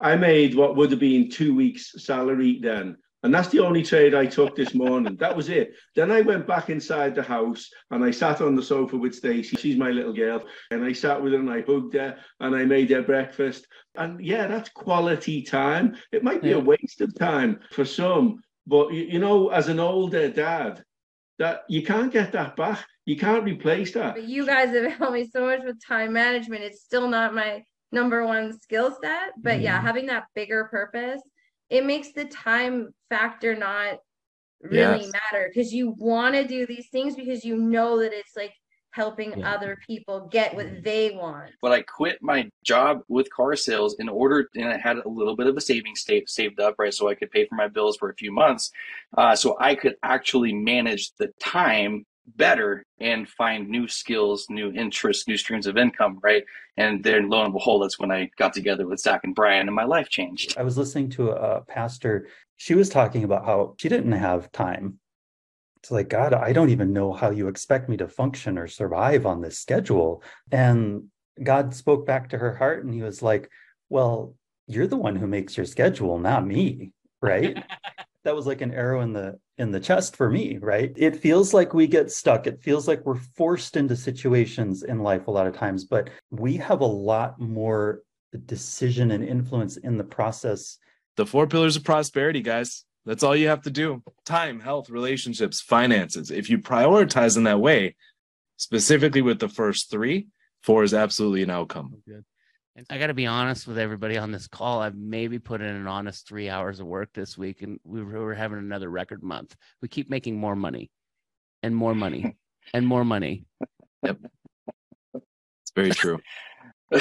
I made what would have been two weeks' salary then. And that's the only trade I took this morning. That was it. Then I went back inside the house and I sat on the sofa with Stacey. She's my little girl. And I sat with her and I hugged her and I made her breakfast. And yeah, that's quality time. It might be yeah. a waste of time for some, but you know, as an older dad, that you can't get that back. You can't replace that. But you guys have helped me so much with time management. It's still not my number one skill set, but mm-hmm. yeah, having that bigger purpose, it makes the time factor not really yes. matter because you want to do these things because you know that it's like helping yeah. other people get what mm-hmm. they want. But I quit my job with car sales in order, and I had a little bit of a savings saved, saved up, right? So I could pay for my bills for a few months. Uh, so I could actually manage the time better and find new skills, new interests, new streams of income, right? And then lo and behold, that's when I got together with Zach and Brian and my life changed. I was listening to a pastor. She was talking about how she didn't have time it's like, God, I don't even know how you expect me to function or survive on this schedule. And God spoke back to her heart and he was like, Well, you're the one who makes your schedule, not me. Right. that was like an arrow in the in the chest for me right it feels like we get stuck it feels like we're forced into situations in life a lot of times but we have a lot more decision and influence in the process the four pillars of prosperity guys that's all you have to do. Time, health, relationships, finances. If you prioritize in that way, specifically with the first three, four is absolutely an outcome. I got to be honest with everybody on this call. I've maybe put in an honest three hours of work this week, and we were having another record month. We keep making more money and more money and more money. Yep. It's very true.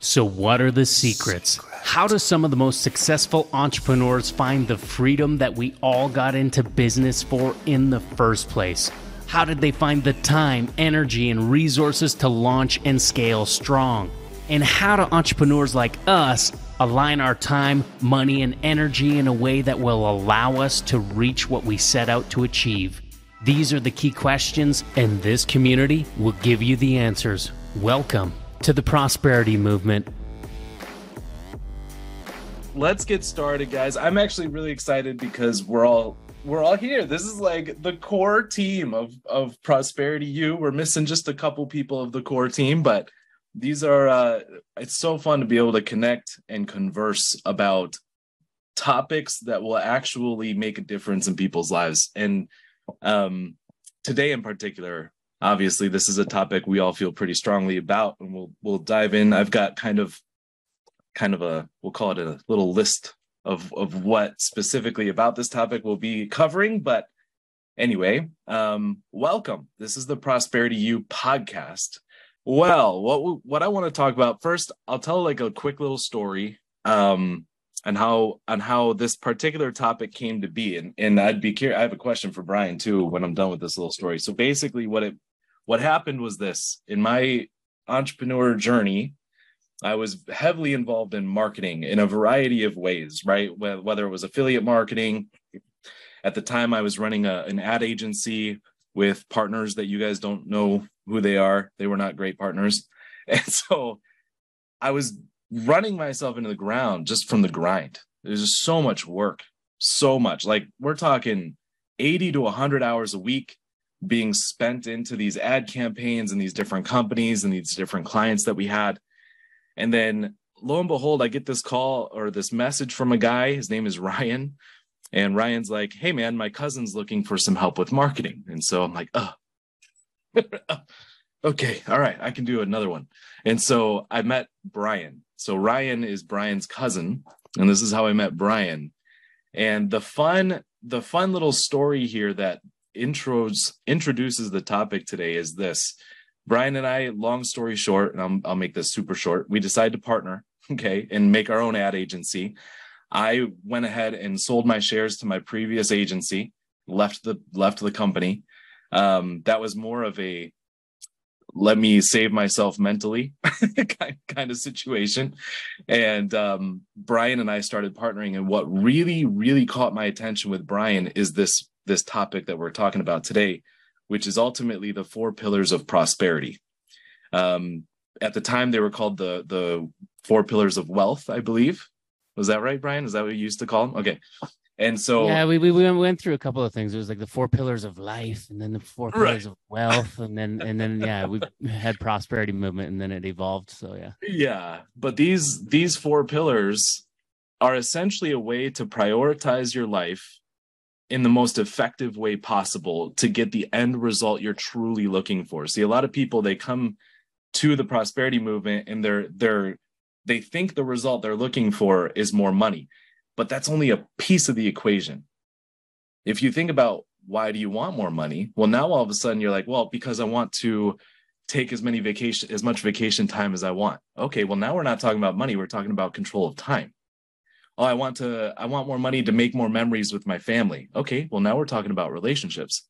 So, what are the secrets? How do some of the most successful entrepreneurs find the freedom that we all got into business for in the first place? How did they find the time, energy, and resources to launch and scale strong? And how do entrepreneurs like us align our time, money, and energy in a way that will allow us to reach what we set out to achieve? These are the key questions, and this community will give you the answers. Welcome to the prosperity movement. Let's get started, guys. I'm actually really excited because we're all we're all here. This is like the core team of of Prosperity U. We're missing just a couple people of the core team, but these are uh it's so fun to be able to connect and converse about topics that will actually make a difference in people's lives. And um today in particular, obviously this is a topic we all feel pretty strongly about and we'll we'll dive in i've got kind of kind of a we'll call it a little list of of what specifically about this topic we'll be covering but anyway um welcome. This is the prosperity U podcast. Well what what i want to talk about first i'll tell like a quick little story um and how on how this particular topic came to be and and i'd be curious i have a question for brian too when i'm done with this little story. So basically what it what happened was this. In my entrepreneur journey i was heavily involved in marketing in a variety of ways right? Whether it was affiliate marketing. At the time i was running a, an ad agency with partners that you guys don't know who they are. They were not great partners. And so i was running myself into the ground just from the grind. There's just so much work so much. Like we're talking 80 to 100 hours a week being spent into these ad campaigns and these different companies and these different clients that we had. And then lo and behold, I get this call or this message from a guy. His name is Ryan. And Ryan's like, Hey, man, my cousin's looking for some help with marketing. And so I'm like, Oh, okay. All right. I can do another one. And so I met Brian. So Ryan is Brian's cousin. And this is how I met Brian. And the fun, the fun little story here that intros introduces the topic today is this. Brian and I, long story short, and I'll, I'll make this super short, we decided to partner, okay, and make our own ad agency. I went ahead and sold my shares to my previous agency, left the left the company. Um, that was more of a let me save myself mentally kind, of situation. And um, Brian and I started partnering. And what really, really caught my attention with Brian is this this topic that we're talking about today, which is ultimately the four pillars of prosperity. Um, at the time they were called the the four pillars of wealth, I believe. Was that right, Brian? Is that what you used to call them? Okay. And so yeah, we, we we went through a couple of things. It was like the four pillars of life, and then the four pillars right. of wealth, and then and then yeah, we had prosperity movement, and then it evolved. So yeah, yeah. But these these four pillars are essentially a way to prioritize your life in the most effective way possible to get the end result you're truly looking for. See, a lot of people they come to the prosperity movement and they're they're they think the result they're looking for is more money but that's only a piece of the equation. If you think about why do you want more money? Well, now all of a sudden you're like, well, because I want to take as many vacation as much vacation time as I want. Okay, well now we're not talking about money, we're talking about control of time. Oh, I want to I want more money to make more memories with my family. Okay, well now we're talking about relationships.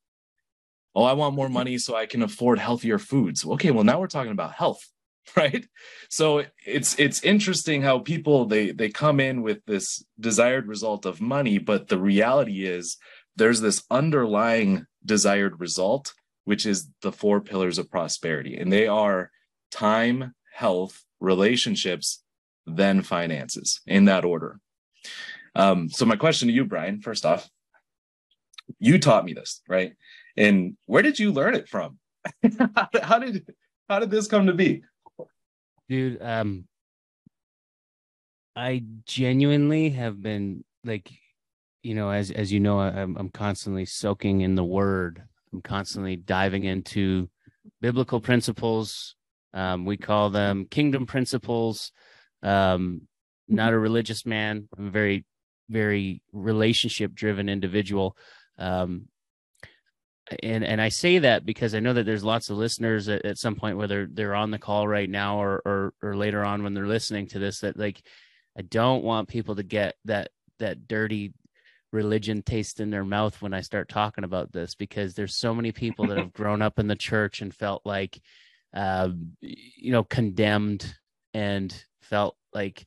Oh, I want more money so I can afford healthier foods. Okay, well now we're talking about health. right so it's it's interesting how people they they come in with this desired result of money but the reality is there's this underlying desired result which is the four pillars of prosperity and they are time health relationships then finances in that order um, so my question to you brian first off you taught me this right? And where did you learn it from? How did how did this come to be? Dude um i genuinely have been like you know as as you know i'm, I'm constantly soaking in the word. I'm constantly diving into biblical principles. Um, we call them kingdom principles. Um, not a religious man. I'm very very relationship driven individual. Um, and and I say that because I know that there's lots of listeners at, at some point, whether they're on the call right now or, or or later on when they're listening to this, that like I don't want people to get that that dirty religion taste in their mouth when I start talking about this because there's so many people that have grown up in the church and felt like uh, you know condemned and felt like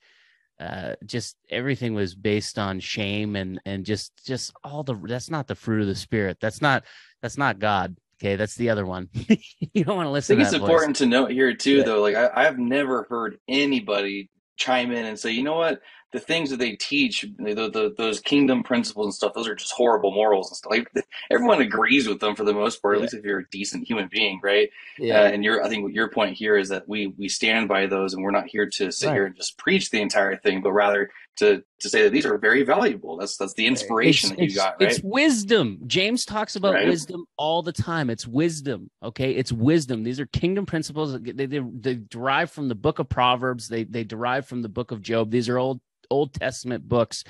uh, just everything was based on shame and and just just all the that's not the fruit of the spirit. That's not that's not god. Okay. That's the other one. You don't want to listen i think it's voice. important to note here too yeah. though. Like I, i've never heard anybody chime in and say you know what the things that they teach, the, the, those kingdom principles and stuff, those are just horrible morals and stuff. Like everyone agrees with them for the most part, at least if you're a decent human being, right? Yeah. Uh, and your, I think your point here is that we we stand by those, and we're not here to sit right. here and just preach the entire thing, but rather to to say that these are very valuable. That's that's the inspiration it's, that you got. Right? It's wisdom. James talks about right? wisdom all the time. It's wisdom. Okay, it's wisdom. These are kingdom principles. They, they, they derive from the book of Proverbs. They they derive from the book of Job. These are old Old Testament books,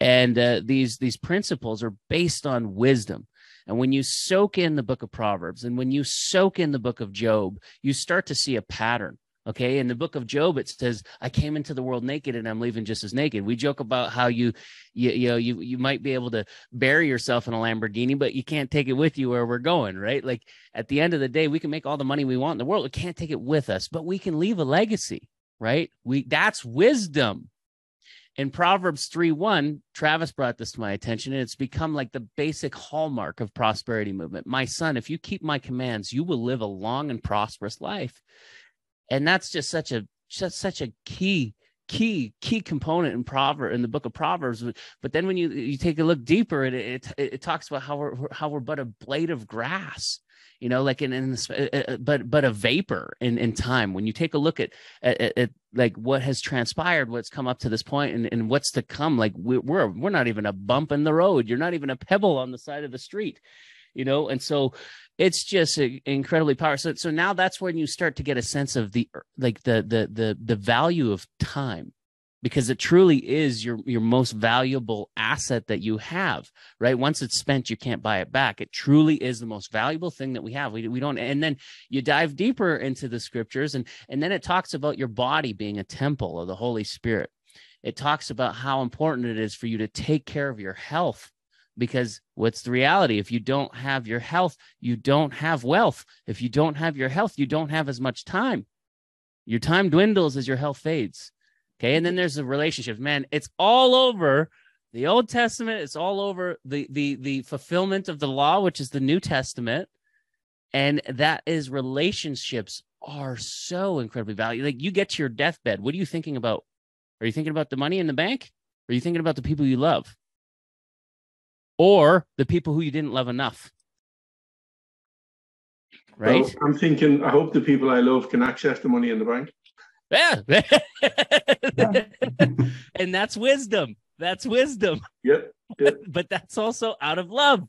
and uh, these these principles are based on wisdom. And when you soak in the book of Proverbs and when you soak in the book of Job, you start to see a pattern. Okay. In the book of Job, it says, I came into the world naked and I'm leaving just as naked. We joke about how you, you, you know, you, you might be able to bury yourself in a Lamborghini, but you can't take it with you where we're going, right? Like at the end of the day, we can make all the money we want in the world. We can't take it with us, but we can leave a legacy, right? We, that's wisdom in Proverbs 3 1, Travis brought this to my attention, and it's become like the basic hallmark of prosperity movement. My son, if you keep my commands, you will live a long and prosperous life. And that's just such a just such a key key key component in proverb in the book of proverbs. But then when you you take a look deeper it it, it talks about how we're how we're but a blade of grass you know like in, in uh, uh, uh, but but a vapor in in time. When you take a look at, at, at like what has transpired what's come up to this point and, and what's to come like we, we're we're not even a bump in the road. You're not even a pebble on the side of the street you know? And so it's just incredibly powerful. So, so now that's when you start to get a sense of the er, like the the the the value of time because it truly is your your most valuable asset that you have right? Once it's spent you can't buy it back. It truly is the most valuable thing that we have. We, we don't and then you dive deeper into the scriptures and and then it talks about your body being a temple of the holy spirit. It talks about how important it is for you to take care of your health because what's the reality if you don't have your health you don't have wealth if you don't have your health you don't have as much time your time dwindles as your health fades Okay. And then there's the relationship Man, it's all over the Old Testament. It's all over the the the fulfillment of the law, which is the New Testament. And that is relationships are so incredibly valuable. Like you get to your deathbed, what are you thinking about? Are you thinking about the money in the bank? Are you thinking about the people you love? Or the people who you didn't love enough? Right? Well, I'm thinking, I hope the people I love can access the money in the bank. Yeah. and that's wisdom. That's wisdom. Yep. yep. but that's also out of love,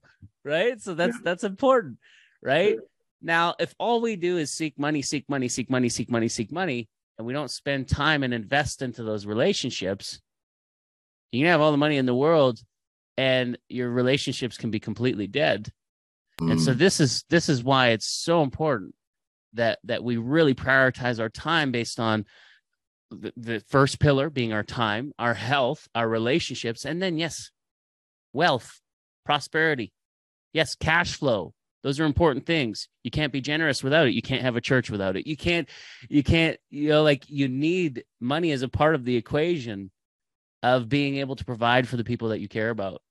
right? So that's yeah. that's important, right? Yeah. Now, if all we do is seek money, seek money, seek money, seek money, seek money, and we don't spend time and invest into those relationships, you can have all the money in the world and your relationships can be completely dead. Mm. And so mm. this is this is why it's so important that that we really prioritize our time based on the, the first pillar being our time, our health, our relationships, and then yes, wealth, prosperity. Yes, cash flow. Those are important things. You can't be generous without it. You can't have a church without it. You can't, you can't, you know, like you need money as a part of the equation of being able to provide for the people that you care about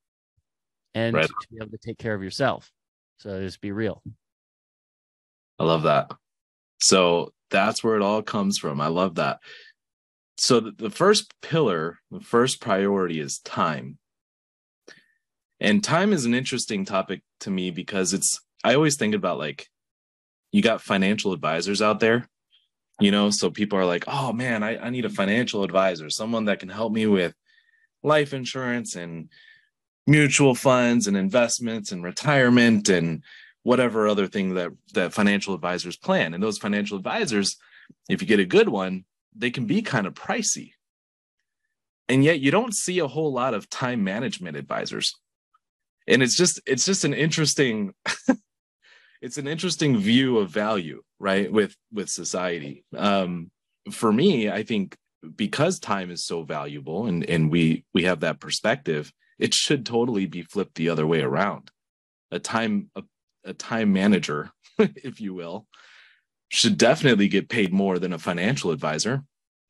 and right. to be able to take care of yourself. So just be real. I love that. So that's where it all comes from. I love that. So the first pillar, the first priority is time. And time is an interesting topic to me because it's, I always think about like, you got financial advisors out there, you know, so people are like, oh man, I, I need a financial advisor, someone that can help me with life insurance and mutual funds and investments and retirement and whatever other thing that that financial advisors plan. And those financial advisors if you get a good one they can be kind of pricey. And yet you don't see a whole lot of time management advisors. And it's just it's just an interesting it's an interesting view of value right with with society. Um for me i think because time is so valuable and and we we have that perspective it should totally be flipped the other way around a time a a time manager, if you will, should definitely get paid more than a financial advisor.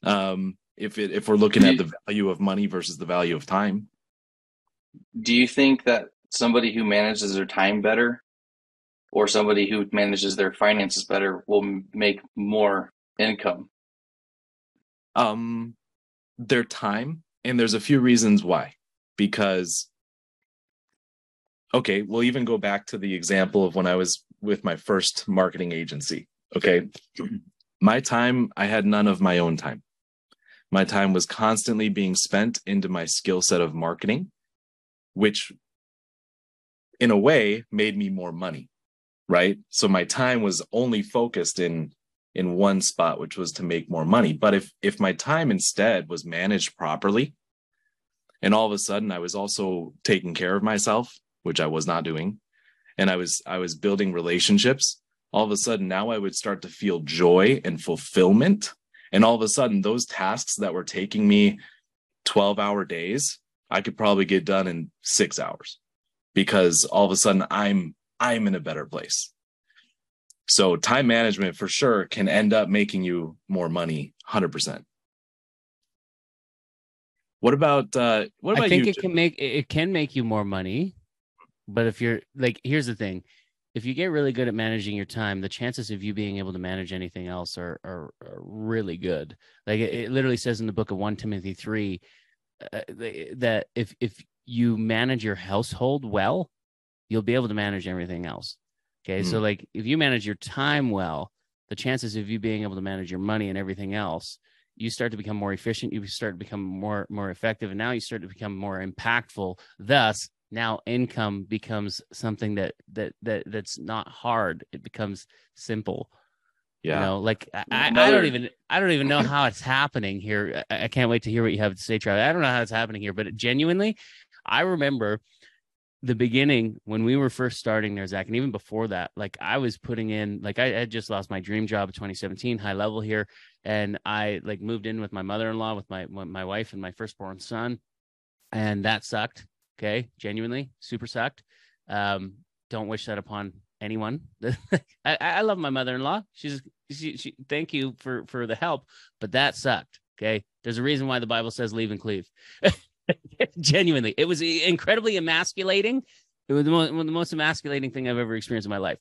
Um, if it, if we're looking at the value of money versus the value of time. Do you think that somebody who manages their time better or somebody who manages their finances better will make more income? Um, their time, and there's a few reasons why. Because okay, we'll even go back to the example of when I was with my first marketing agency. Okay. My time, I had none of my own time. My time was constantly being spent into my skill set of marketing, which in a way made me more money. Right. So my time was only focused in in one spot, which was to make more money. But if if my time instead was managed properly, and all of a sudden I was also taking care of myself which I was not doing, and I was I was building relationships, all of a sudden now I would start to feel joy and fulfillment. And all of a sudden, those tasks that were taking me 12 hour days, I could probably get done in six hours because all of a sudden I'm I'm in a better place. So time management for sure can end up making you more money 100%. What about uh what about I think you? it can make it can make you more money. But if you're like, here's the thing if you get really good at managing your time, the chances of you being able to manage anything else are are, are really good. Like it, it, literally says in the book of one Timothy three uh, that if if you manage your household well, you'll be able to manage everything else. Okay, so like if you manage your time well, the chances of you being able to manage your money and everything else, you start to become more efficient. You start to become more more effective, and now you start to become more impactful. Thus, now income becomes something that that that that's not hard it becomes simple yeah you know like I, I don't even i don't even know how it's happening here I, I, can't wait to hear what you have to say Travis. i don't know how it's happening here but genuinely i remember the beginning when we were first starting there zach and even before that like i was putting in like i had just lost my dream job in 2017 high level here and i like moved in with my mother-in-law with my my wife and my firstborn son and that sucked Okay, genuinely, super sucked. Um, don't wish that upon anyone. I, I love my mother-in-law. She's she, she thank you for for the help, but that sucked. Okay, there's a reason why the Bible says leave and cleave. genuinely, it was incredibly emasculating. It was the most, the most emasculating thing I've ever experienced in my life.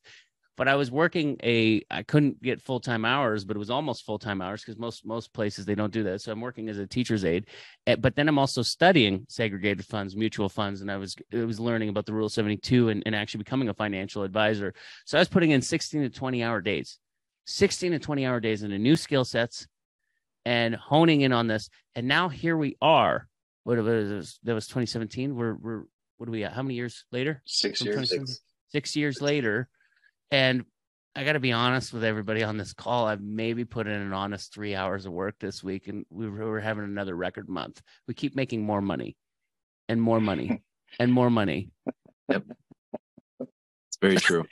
but I was working a I couldn't get full time hours, but it was almost full time hours because most most places they don't do that. So I'm working as a teacher's aide, eh, but then I'm also studying segregated funds, mutual funds, and I was I was learning about the Rule 72 and, and actually becoming a financial advisor. So I was putting in 16 to 20 hour days, 16 to 20 hour days into new skill sets and honing in on this. And now here we are. What was that was 2017. We're we're what are we at? How many years later? Six years. Six. six years later and I got to be honest with everybody on this call. I've maybe put in an honest three hours of work this week, and we were having another record month. We keep making more money and more money and more money. Yep. It's very true.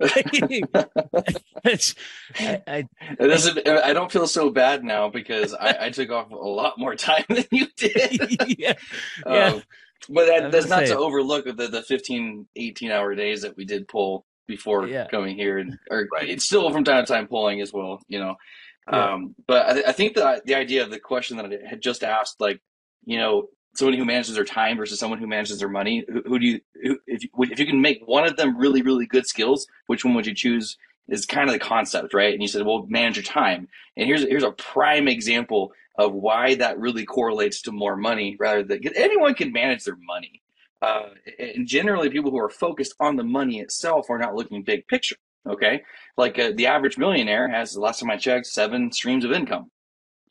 it's, I, I, I, don't feel so bad now because I, I, took off a lot more time than you did. yeah. yeah. Um, but that, that's not say. to overlook the, the 15, 18 hour days that we did pull before yeah. coming here, and or right. it's still from time to time pulling as well. You know, yeah. um, but I, I think that the idea of the question that I had just asked, like, you know, someone who manages their time versus someone who manages their money, who, who do you, who, if you, if you can make one of them really, really good skills, which one would you choose? Is kind of the concept, right? And you said, well, manage your time. And here's here's a prime example of why that really correlates to more money rather than anyone can manage their money uh, and generally people who are focused on the money itself are not looking big picture okay like uh, the average millionaire has the last time i checked seven streams of income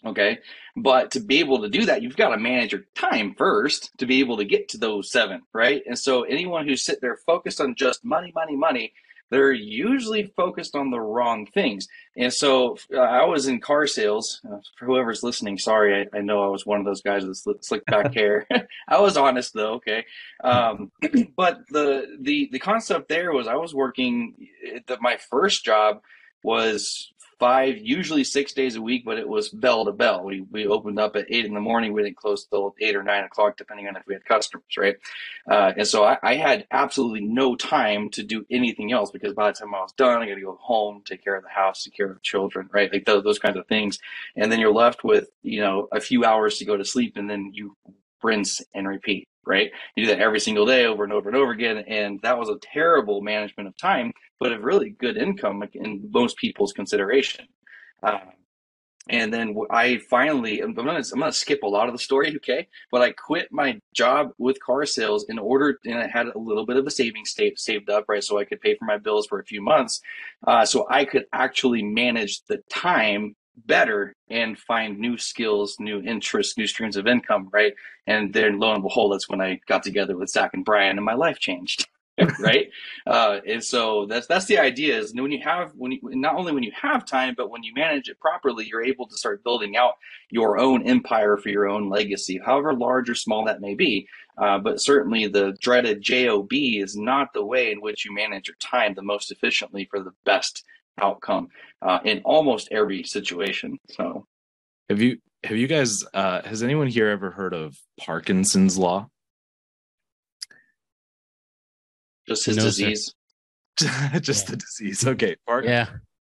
okay but to be able to do that you've got to manage your time first to be able to get to those seven right and so anyone who's sit there focused on just money money money they're usually focused on the wrong things. And so uh, I was in car sales. Uh, for whoever's listening, sorry, I, I, know I was one of those guys with slick, slick back hair. I was honest though, okay. Um, but the the the concept there was I was working. The, my first job was five, usually six days a week, but it was bell to bell. We we opened up at eight in the morning. We didn't close till eight or nine o'clock, depending on if we had customers, right? Uh, and so I, I, had absolutely no time to do anything else because by the time I was done, I got to go home, take care of the house, take care of the children, right? Like those, those kinds of things. And then you're left with you know a few hours to go to sleep, and then you rinse and repeat right? You do that every single day over and over and over again. And that was a terrible management of time, but a really good income in most people's consideration. Uh, and then I finally, I'm gonna, I'm gonna skip a lot of the story, okay? But I quit my job with car sales in order, and I had a little bit of a savings saved up, right? So I could pay for my bills for a few months, uh, so I could actually manage the time better and find new skills, new interests, new streams of income, right? And then lo and behold, that's when I got together with Zach and Brian and my life changed. right uh, and so that's that's the idea is when you have when you not only when you have time but when you manage it properly you're able to start building out your own empire for your own legacy however large or small that may be uh, but certainly the dreaded job is not the way in which you manage your time the most efficiently for the best outcome uh, in almost every situation. So, have you have you guys uh, has anyone here ever heard of Parkinson's law? Just his no, disease. Just yeah. the disease. Okay. Park- yeah.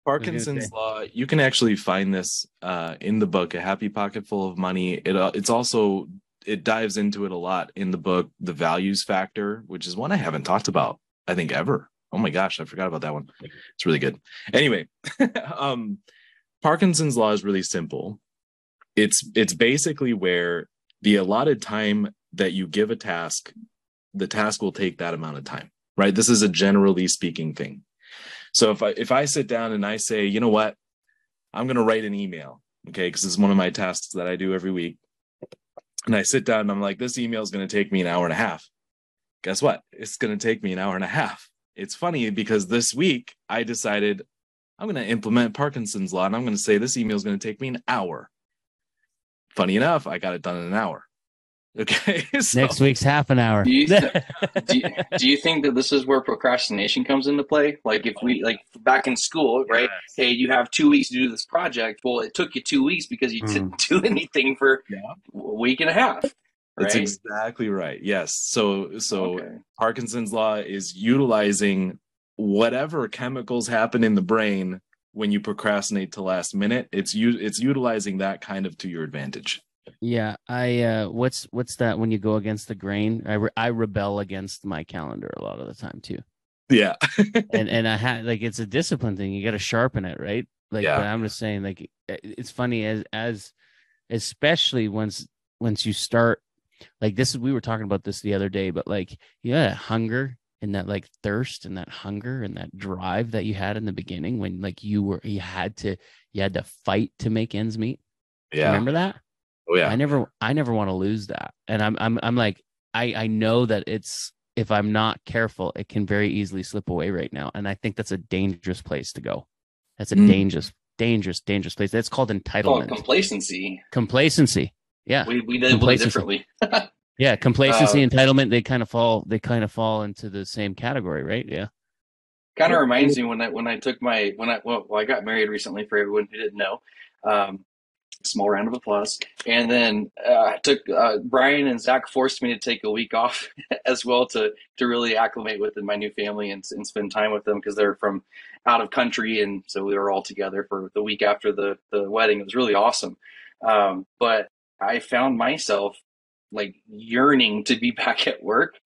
Parkinson's law. You can actually find this uh, in the book, A Happy Pocket Full of Money. It uh, it's also it dives into it a lot in the book, The Values Factor, which is one I haven't talked about. I think ever. Oh my gosh, I forgot about that one. It's really good. Anyway, um, Parkinson's law is really simple. It's it's basically where the allotted time that you give a task, the task will take that amount of time. Right? This is a generally speaking thing. So if I if I sit down and I say, you know what, I'm going to write an email, okay, because it's one of my tasks that I do every week, and I sit down and I'm like, this email is going to take me an hour and a half. Guess what? It's going to take me an hour and a half it's funny because this week I decided I'm going to implement Parkinson's law and I'm going to say this email is going to take me an hour. Funny enough, I got it done in an hour. Okay. So, Next week's half an hour. Do you, th- do, you, do you, think that this is where procrastination comes into play? Like if we like back in school, right? Yes. Hey, you have two weeks to do this project. Well, it took you two weeks because you mm. didn't do anything for yeah. a week and a half. That's right? exactly right. Yes. So so okay. Parkinson's law is utilizing whatever chemicals happen in the brain when you procrastinate to last minute. It's u- it's utilizing that kind of to your advantage. Yeah, I uh what's what's that when you go against the grain? I re- I rebel against my calendar a lot of the time too. Yeah. and and I had like it's a discipline thing. You got to sharpen it, right? Like, Yeah. but I'm just saying, like, it's funny as as especially once once you start like this. Is we were talking about this the other day, but like, yeah, that hunger and that like thirst and that hunger and that drive that you had in the beginning when like you were you had to you had to fight to make ends meet. Yeah. Remember that? Oh yeah. I never I never want to lose that. And I'm I'm I'm like I I know that it's if I'm not careful, it can very easily slip away right now. And I think that's a dangerous place to go. That's a Mm. dangerous, dangerous, dangerous place. That's called Called entitlement. complacency. complacency. Yeah. We we did it differently. Yeah. Complacency, Uh, entitlement, they kind of fall they kind of fall into the same category, right? Yeah. kind of reminds me when I when I took my when I well, well I got married recently for everyone who didn't know. Um, small round of applause. And then uh, I took uh, Brian and Zach forced me to take a week off as well to to really acclimate with my new family and, and spend time with them because they're from out of country and so we were all together for the week after the the wedding. It was really awesome. Um, but I found myself like yearning to be back at work.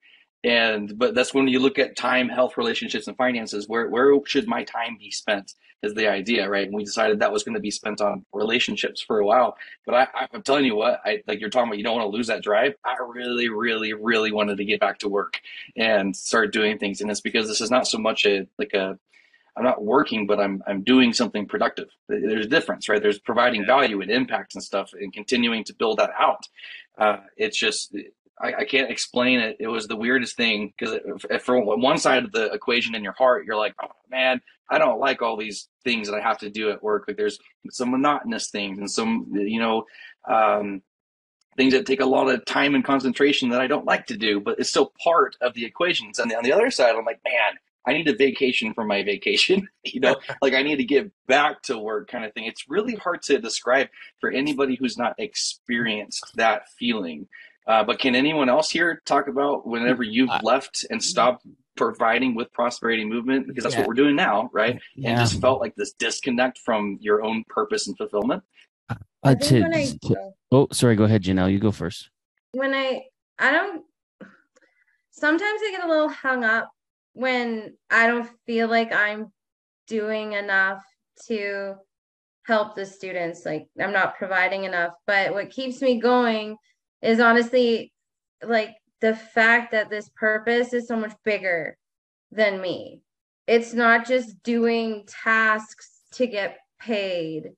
And but that's when you look at time health relationships and finances where where should my time be spent is the idea right? And we decided that was going to be spent on relationships for a while. But I, i'm telling you what i like you're talking about you don't want to lose that drive. I really really really wanted to get back to work and start doing things. And it's because this is not so much a like a i'm not working but i'm i'm doing something productive there's a difference right there's providing value and impact and stuff and continuing to build that out uh, it's just I, I can't explain it. It was the weirdest thing because from one side of the equation in your heart, you're like, oh man, I don't like all these things that I have to do at work. Like there's some monotonous things and some, you know, um, things that take a lot of time and concentration that I don't like to do, but it's still part of the equations. And on the other side, I'm like, man, I need a vacation from my vacation. you know, like I need to get back to work kind of thing. It's really hard to describe for anybody who's not experienced that feeling. Uh, but can anyone else here talk about whenever you've I- left and stopped providing with prosperity movement? Because that's Yeah. what we're doing now, right? And just felt like this disconnect from your own purpose and fulfillment. I Uh, think to- when I to- oh, sorry. Go ahead, Janelle. You go first. when I I don't sometimes I get a little hung up when I don't feel like I'm doing enough to help the students. Like I'm not providing enough. But what keeps me going is honestly like the fact that this purpose is so much bigger than me. It's not just doing tasks to get paid.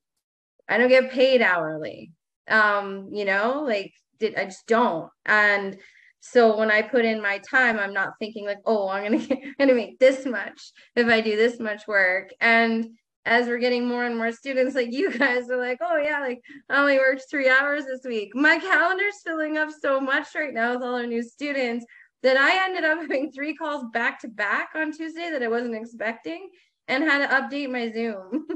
I don't get paid hourly. Um, you know, like did I just don't. And so when I put in my time, I'm not thinking like, oh, I'm gonna get, I'm gonna make this much if I do this much work. And as we're getting more and more students, like you guys are like, oh yeah, like I only worked three hours this week. My calendar's filling up so much right now with all our new students that I ended up having three calls back to back on Tuesday that I wasn't expecting and had to update my Zoom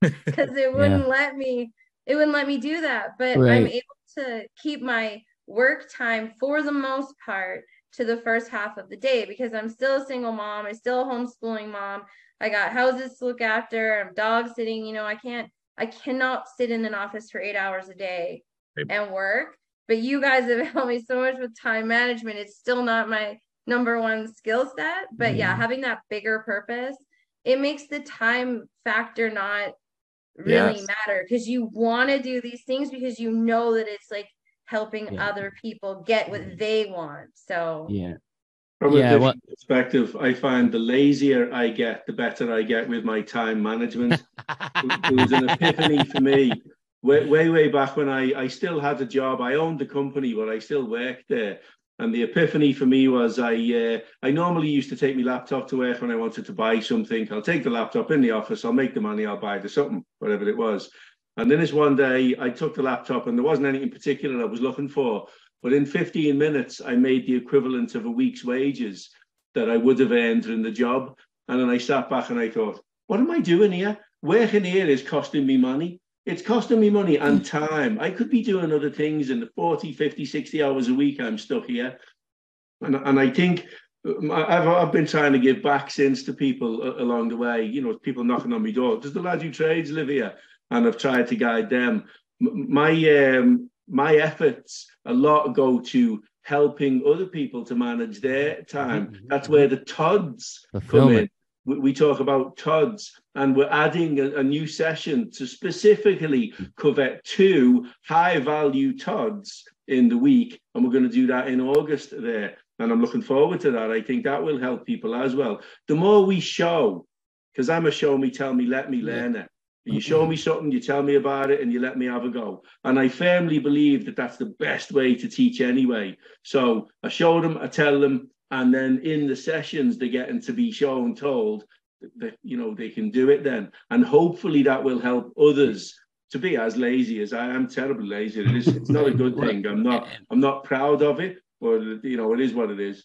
because it wouldn't let me it wouldn't let me do that. But I'm able to keep my work time for the most part to the first half of the day because I'm still a single mom, I'm still a homeschooling mom. I got houses to look after, I'm dog sitting, you know, I can't I cannot sit in an office for 8 hours a day Right. and work. But you guys have helped me so much with time management. It's still not my number one skill set, but yeah, Mhm. having that bigger purpose, it makes the time factor not really Yes. matter because you want to do these things because you know that it's like helping Yeah. other people get what they want. So Yeah. From Yeah, a well- different perspective, I find the lazier I get, the better I get with my time management. it was an epiphany for me way, way, way back when I, I still had a job. I owned the company, but I still worked there. And the epiphany for me was I uh, I normally used to take my laptop to work when I wanted to buy something. I'll take the laptop in the office, I'll make the money, I'll buy the something, whatever it was. And then this one day I took the laptop and there wasn't anything particular I was looking for. But in 15 minutes, I made the equivalent of a week's wages that I would have earned in the job. And then I sat back and I thought, what am I doing here? Working here is costing me money. It's costing me money and time. I could be doing other things in the 40, 50, 60 hours a week. I'm stuck here. And, and I think um, I've, I've been trying to give back since to people along the way. You know, people knocking on my door. Does the lad who trades live here? And I've tried to guide them. My um, my efforts a lot go to helping other people to manage their time. Mhm. That's where the TODs come in. We, we talk about TODs, and we're adding a, a new session to specifically cover two high value TODs in the week. And we're going to do that in August there. And I'm looking forward to that. I think that will help people as well. The more we show, because I'm a show me, tell me, let me learn learner. You show me something, you tell me about it, and you let me have a go. And I firmly believe that that's the best way to teach anyway. So I show them, I tell them, and then in the sessions they're getting to be shown, told that you know they can do it then, and hopefully that will help others to be as lazy as I am. Terribly lazy. It is. It's not a good thing. I'm not. I'm not proud of it, but you know it is what it is.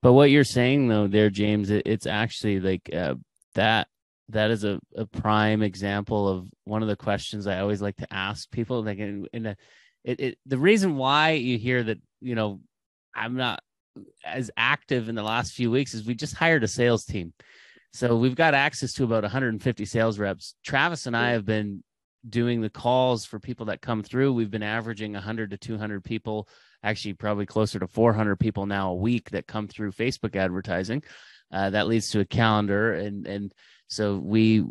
But what you're saying though, there, James, it, it's actually like uh, that. That is a, a prime example of one of the questions I always like to ask people. Like in, in a, it, it, the reason why you hear that, you know, I'm not as active in the last few weeks is we just hired a sales team. So we've got access to about 150 sales reps. Travis and I have been doing the calls for people that come through. We've been averaging 100 to 200 people, actually probably closer to 400 people now a week that come through Facebook advertising. Uh, that leads to a calendar, and and so we,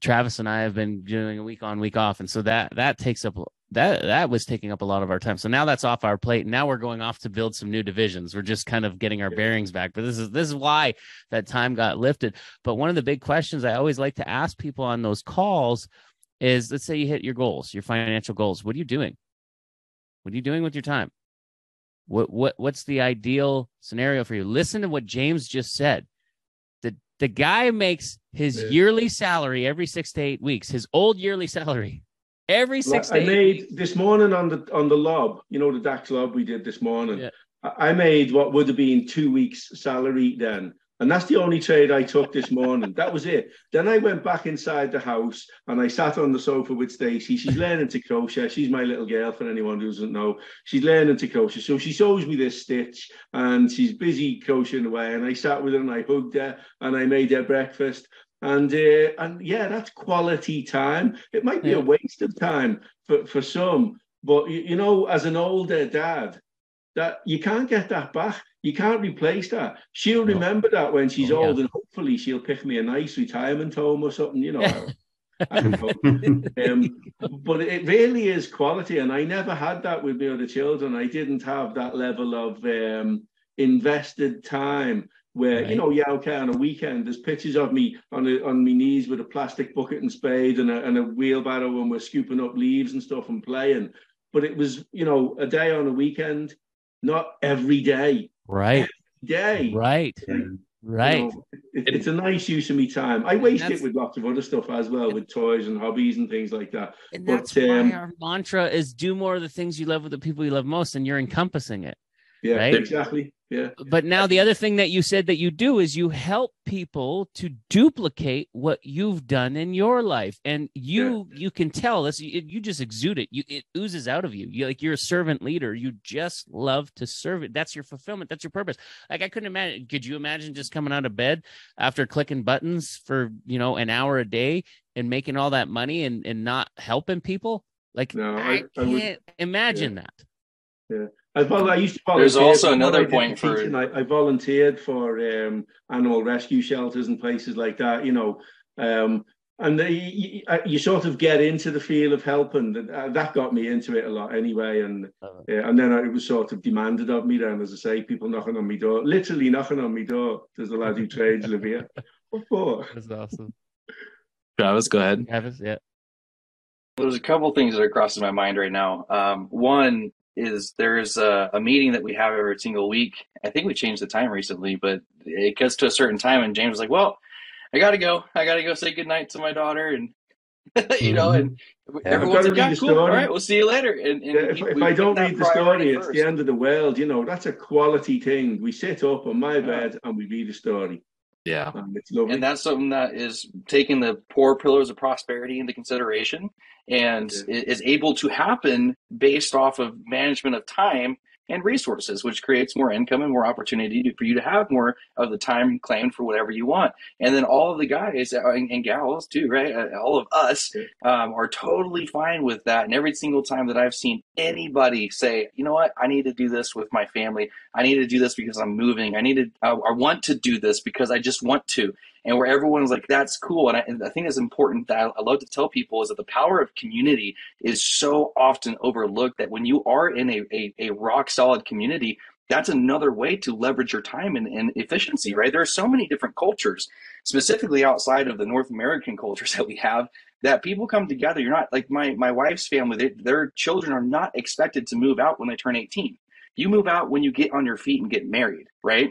Travis and I have been doing a week on, week off, and so that that takes up that that was taking up a lot of our time. So now that's off our plate. Now we're going off to build some new divisions. We're just kind of getting our bearings back. But this is this is why that time got lifted. But one of the big questions I always like to ask people on those calls is let's say you hit your goals, your financial goals. What are you doing? What are you doing with your time? What what what's the ideal scenario for you? Listen to what James just said. The guy makes his yearly salary every six to eight weeks, his old yearly salary. Every six Like, to I made weeks. this morning on the on the lob. You know the DAX lob we did this morning. Yeah. I made what would have been two weeks' salary then. And that's the only trade I took this morning. that was it. Then I went back inside the house and I sat on the sofa with Stacey. She's learning to crochet. She's my little girl, for anyone who doesn't know. She's learning to crochet. So she shows me this stitch and she's busy crocheting away. And I sat with her and I hugged her and I made her breakfast. And uh, and yeah, that's quality time. It might be Yeah. a waste of time for, for some, but you, you know, as an older dad, that you can't get that back. You can't replace that. She'll No. remember that when she's Oh, yeah. old, and hopefully she'll pick me a nice retirement home or something. You know. Know. um, but it really is quality, and I never had that with my other children. I didn't have that level of um, invested time where Right. you know, yeah, okay, on a weekend, there's pictures of me on a, on my knees with a plastic bucket and spade and a, and a wheelbarrow, and we're scooping up leaves and stuff and playing. But it was, you know, a day on a weekend, not every day. Right, Day, right, You right. know, it, it's a nice use of me time. I waste it with lots of other stuff as well, with toys and hobbies and things like that. And But, that's why um, our mantra is do more of the things you love with the people you love most, and you're encompassing it. Yeah, Right? exactly. Yeah. Uh, but now the other thing that you said that you do is you help people to duplicate what you've done in your life, and you you can tell this. You, just exude it. You it oozes out of you. You like you're a servant leader. You just love to serve it. That's your fulfillment. That's your purpose. Like I couldn't imagine. Could you imagine just coming out of bed after clicking buttons for you know an hour a day and making all that money and and not helping people? Like No, I, I- I would- can't imagine that. I, vol- I used to volunteer. There's also another I did the point for- teaching, I, I volunteered for um, animal rescue shelters and places like that, you know. Um, and the, you, you sort of get into the feel of helping. That, uh, that got me into it a lot anyway. And Uh, uh, and then it was sort of demanded of me then, as I say, people knocking on my door, literally knocking on my door. There's a lad who trades live here. What for? That's awesome. Travis, go ahead. Travis, yeah. There's a couple things that are crossing my mind right now. Um, one is there's a, a meeting that we have every single week. I think we changed the time recently, but it gets to a certain time, and James was like, "Well, I gotta go. I gotta go say goodnight to my daughter," and you know, mm-hmm. and everyone's gotta like, "Yeah, cool. All story. right, we'll see you later." And, and Yeah, if, he- if we I don't read the priority story, it's the end of the world. You know, that's a quality thing. We sit up on my bed and we read a story. Yeah. And it's lovely. and that's something that is taking the poor pillars of prosperity into consideration and Yeah. is able to happen based off of management of time and resources which creates more income and more opportunity to, for you to have more of the time claimed for whatever you want and then all of the guys uh, and, and gals too right Uh, all of us um, are totally fine with that and every single time that i've seen anybody say, you know what, I need to do this with my family. I need to do this because I'm moving. I need to, I, I want to do this because I just want to. And where everyone's like, that's cool. And I, and I think it's important that I, I love to tell people is that the power of community is so often overlooked that when you are in a, a, a rock solid community, that's another way to leverage your time and, and, efficiency, right? There are so many different cultures, specifically outside of the North American cultures that we have, that people come together. You're not like my my wife's family; they, their children are not expected to move out when they turn 18. You move out when you get on your feet and get married, right?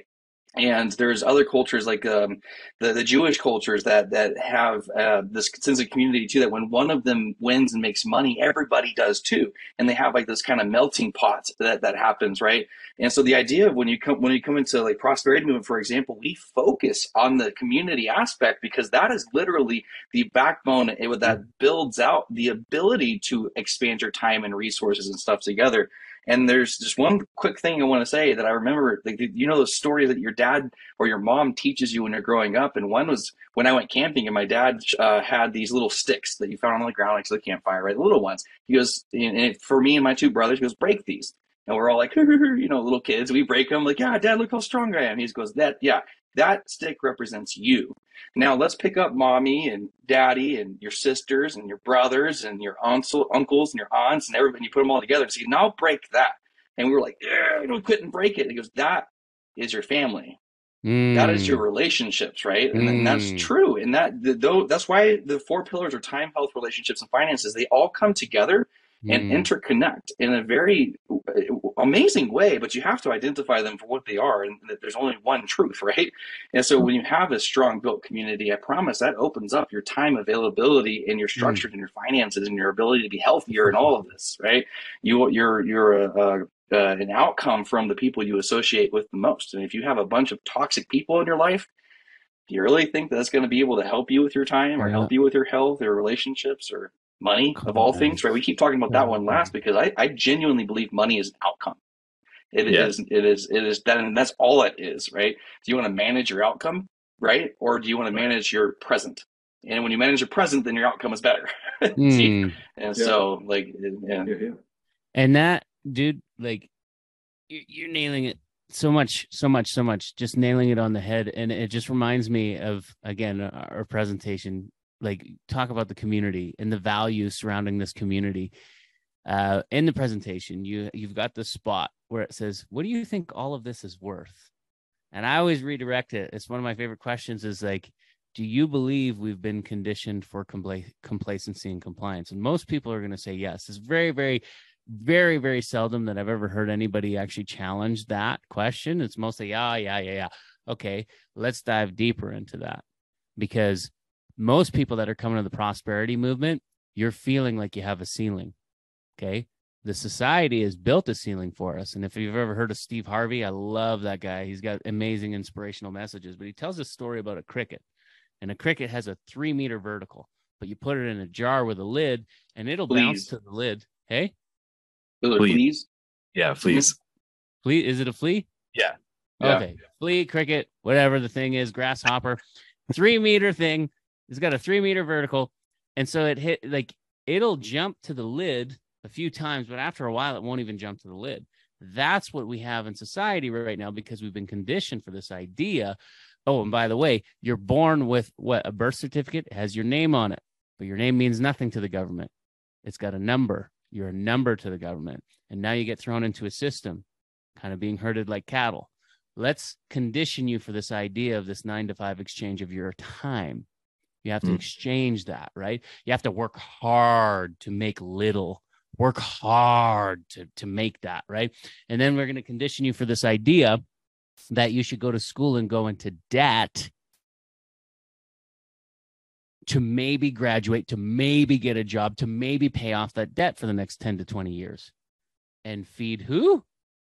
And there's other cultures like um, the the Jewish cultures that that have uh, this sense of community too. That when one of them wins and makes money, everybody does too, and they have like this kind of melting pot that that happens, right? And so the idea of when you come when you come into like prosperity movement, for example, we focus on the community aspect because that is literally the backbone that builds out the ability to expand your time and resources and stuff together. And there's just one quick thing I want to say that I remember, like, you know, the story that your dad or your mom teaches you when you're growing up. And one was when I went camping and my dad uh, had these little sticks that you found on the ground next to the campfire, right? The little ones. He goes, and for me and my two brothers, he goes, break these. And we're all like, you know, little kids. We break them, like, yeah, dad, look how strong I am. He goes, that, yeah, that stick represents you. Now let's pick up mommy and daddy and your sisters and your brothers and your aunts, uncles and your aunts and everybody. And You put them all together and say, now break that. And we were like, yeah, we couldn't break it. And he goes, that is your family. Mm. That is your mm. relationships, right? And, mm. that's true. And that the, though that's why the four pillars are time, health, relationships, and finances. They all come together and mm. interconnect in a very uh, amazing way, but you have to identify them for what they are, and that there's only one truth, right? And so when you have a strong built community, I promise that opens up your time availability and your mm. structure mm. and your finances and your ability to be healthier and all of this, right? You you're you're a, a uh, an outcome from the people you associate with the most. And if you have a bunch of toxic people in your life, do you really think that's going to be able to help you with your time or yeah. help you with your health or relationships or money of all things, right? We keep talking about that one last because I, I genuinely believe money is an outcome. It yeah. is, it is, it is that, and that's all it is, right? Do you want to manage your outcome, right? Or do you want to manage your present? And when you manage your present, then your outcome is better. mm. And yeah. so, like, yeah. And that, dude, like, you're nailing it so much, so much, so much, just nailing it on the head. And it just reminds me of, again, our presentation like talk about the community and the values surrounding this community uh, in the presentation you you've got the spot where it says what do you think all of this is worth? And i always redirect it. It's one of my favorite questions is like do you believe we've been conditioned for compla- complacency and compliance? And most people are going to say yes. It's very very very very seldom that i've ever heard anybody actually challenge that question. It's mostly yeah yeah yeah yeah. Okay let's dive deeper into that because most people that are coming to the prosperity movement, you're feeling like you have a ceiling. Okay. The society has built a ceiling for us. And if you've ever heard of Steve Harvey, I love that guy. He's got amazing inspirational messages, but he tells a story about a cricket. And a cricket has a three meter vertical, but you put it in a jar with a lid and it'll please. bounce to the lid. Hey? Please. Yeah, please. Flea? Is it a flea? Yeah. Okay. Yeah. Flea, cricket, whatever the thing is, grasshopper, three meter thing it's got a three meter vertical. And so it hit like it'll jump to the lid a few times, but after a while, it won't even jump to the lid. That's what we have in society right now because we've been conditioned for this idea. Oh, and by the way, you're born with what a birth certificate has your name on it, but your name means nothing to the government. It's got a number. You're a number to the government. And now you get thrown into a system, kind of being herded like cattle. Let's condition you for this idea of this nine to five exchange of your time. You have to mm. exchange that, right? You have to work hard to make little. Work hard to to make that, right? And then we're going to condition you for this idea that you should go to school and go into debt to maybe graduate, to maybe get a job, to maybe pay off that debt for the next 10 to 20 years. And feed who?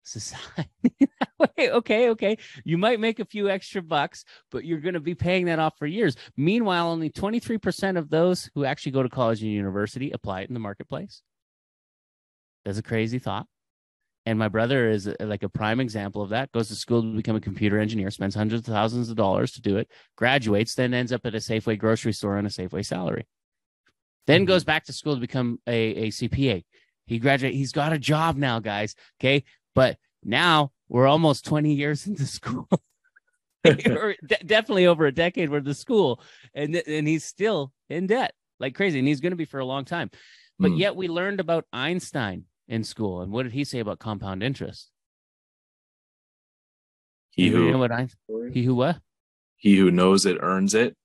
Society that way. Okay, okay. You might make a few extra bucks, but you're going to be paying that off for years. Meanwhile, only 23% of those who actually go to college and university apply it in the marketplace. That's a crazy thought. And my brother is uh, like a prime example of that. Goes to school to become a computer engineer, spends hundreds of thousands of dollars to do it, graduates, then ends up at a Safeway grocery store on a Safeway salary. Then mm-hmm. goes back to school to become a, a CPA He graduated. He's got a job now, guys. Okay, but now we're almost 20 years into school. or de- definitely over a decade worth the school, and and he's still in debt like crazy, and he's going to be for a long time. But Hmm. yet we learned about Einstein in school, and what did he say about compound interest? He Anybody know who what? He who what? he who knows it earns it.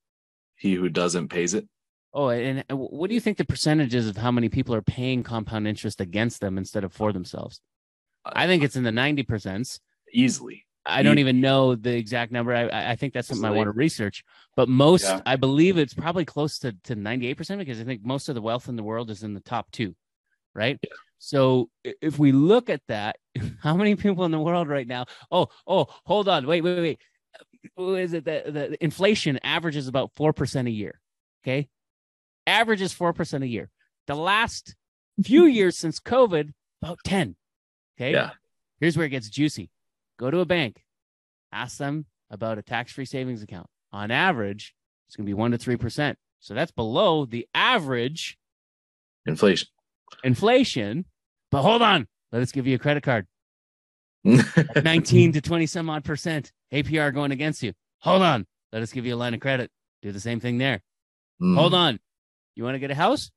He who doesn't pays it. Oh, and and what do you think the percentages of how many people are paying compound interest against them instead of for themselves? I think it's in the 90 percent. easily. I don't even know the exact number. I- I, think that's something I want to research. But most, Yeah. I believe it's probably close to, to 98% because I think most of the wealth in the world is in the top two, right? So if we look at that, how many people in the world right now? Oh, oh, hold on. Wait, wait, wait. Who is it that the inflation averages about 4% a year? Okay. Averages 4% a year. The last few years since COVID, about 10. Okay. Yeah. Here's where it gets juicy. Go to a bank, ask them about a tax-free savings account. On average, it's going to be one to three percent. So that's below the average Inflation. inflation. But hold on, let us give you a credit card. 19 to 20 some odd percent APR going against you. Hold on, let us give you a line of credit. Do the same thing there. Mm. Hold on, you want to get a house?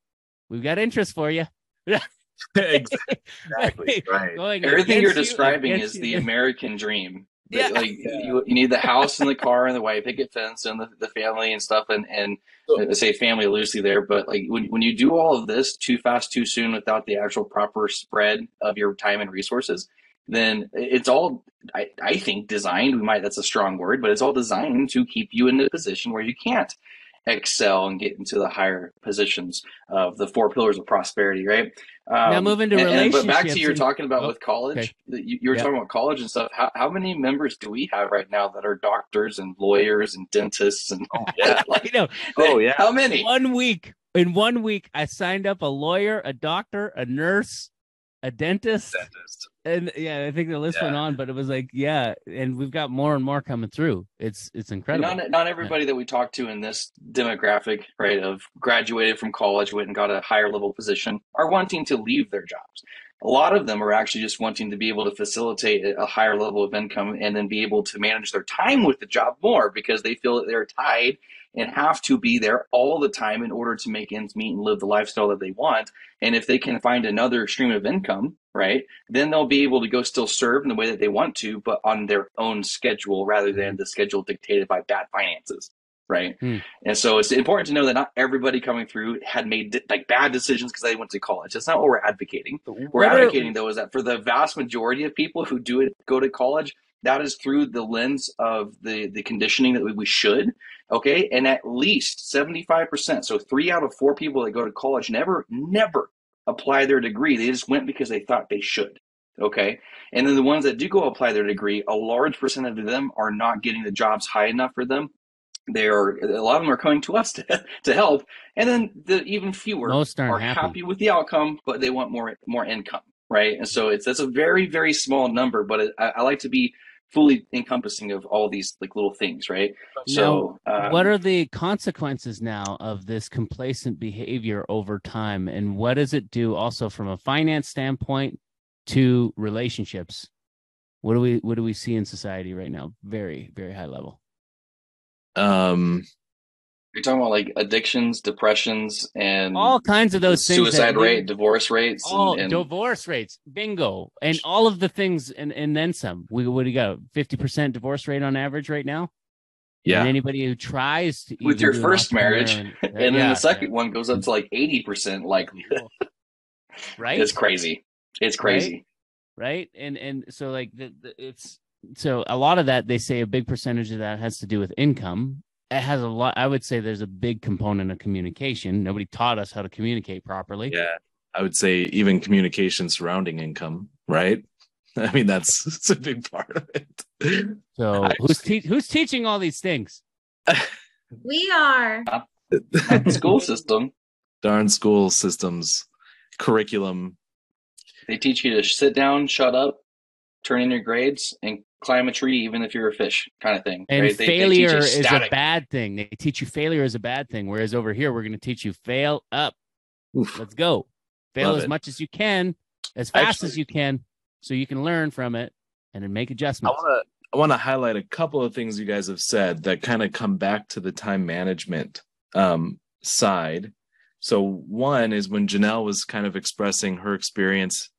We've got interest for you. exactly. Right. Going Everything you're against you, describing against is the. American dream. Yeah. Like you, you need the house and the car and the white picket fence and the, the family and stuff and and I uh, say family loosely there, but like when when you do all of this too fast, too soon without the actual proper spread of your time and resources, then it's all I, I think designed. We might that's a strong word, but it's all designed to keep you in a position where you can't excel and get into the higher positions of the four pillars of prosperity, right? Um, Now move into and- and- But back to you're talking about oh, with college. okay. You, you were Yeah. talking about college and stuff. How, how many members do we have right now that are doctors and lawyers and dentists and yeah. I know. Oh, yeah. How many? One week. In one week, I signed up a lawyer, a doctor, a nurse, a dentist, Dentist. and yeah, I think the list went on. But it was like, yeah, and we've got more and more coming through. It's it's incredible. Not, not everybody that we talk to in this demographic, right, of graduated from college, went and got a higher level position, are wanting to leave their jobs. A lot of them are actually just wanting to be able to facilitate a a higher level of income and then be able to manage their time with the job more because they feel that they're tied and have to be there all the time in order to make ends meet and live the lifestyle that they want. And if they can find another stream of income, right, then they'll be able to go still serve in the way that they want to, but on their own schedule rather than the schedule dictated by bad finances. Right. Hmm. And so it's important to know that not everybody coming through had made like bad decisions because they went to college. That's not what we're advocating. We're What are- advocating though is that for the vast majority of people who do it go to college, that is through the lens of the the conditioning that we, we should. Okay, and at least seventy five percent. So three out of four people that go to college never never apply their degree. They just went because they thought they should. Okay, and then the ones that do go apply their degree, a large percentage of them are not getting the jobs high enough for them. They are a lot of them are coming to us to, to help, and then the even fewer Most aren't happy. happy. with the outcome, but they want more more income, right? And so it's that's a very very small number, but it, I, I like to be fully encompassing of all these like little things, right? So um, what are the consequences now of this complacent behavior over time? And what does it do also from a finance standpoint to relationships? What do we what do we see in society right now? Very very high level. Um, you're talking about like addictions, depressions, and all kinds of those things that suicide we- rate, divorce rates, all and, and divorce rates. Bingo. And all of the things and and then some. We what do you got 50% divorce rate on average right now? Yeah. and anybody who tries to with even your first marriage, entrepreneur and, uh, and- then yeah, the second one goes up to like eighty percent likelihood. right? It's crazy. It's crazy. right? And and so like the, the, it's so a lot of that they say a big percentage of that has to do with income it has a lot i would say there's a big component of communication nobody taught us how to communicate properly Yeah. I would say even communication surrounding income, right? I mean, that's, that's a big part of it. so I- who's te- who's teaching all these things We are. School system, Darn school systems, curriculum. they teach you to sit down, shut up, turn in your grades, and climb a tree, even if you're a fish, kind of thing. and right? They- they failure is a bad thing they teach you failure is a bad thing whereas over here we're going to teach you fail up Oof. let's go fail Love as it. much as you can, as fast Actually- as you can, so you can learn from it and then make I adjustments. want to I want to highlight a couple of things you guys have said that kind of come back to the time management um, side. So one is when Janelle was kind of expressing her experience,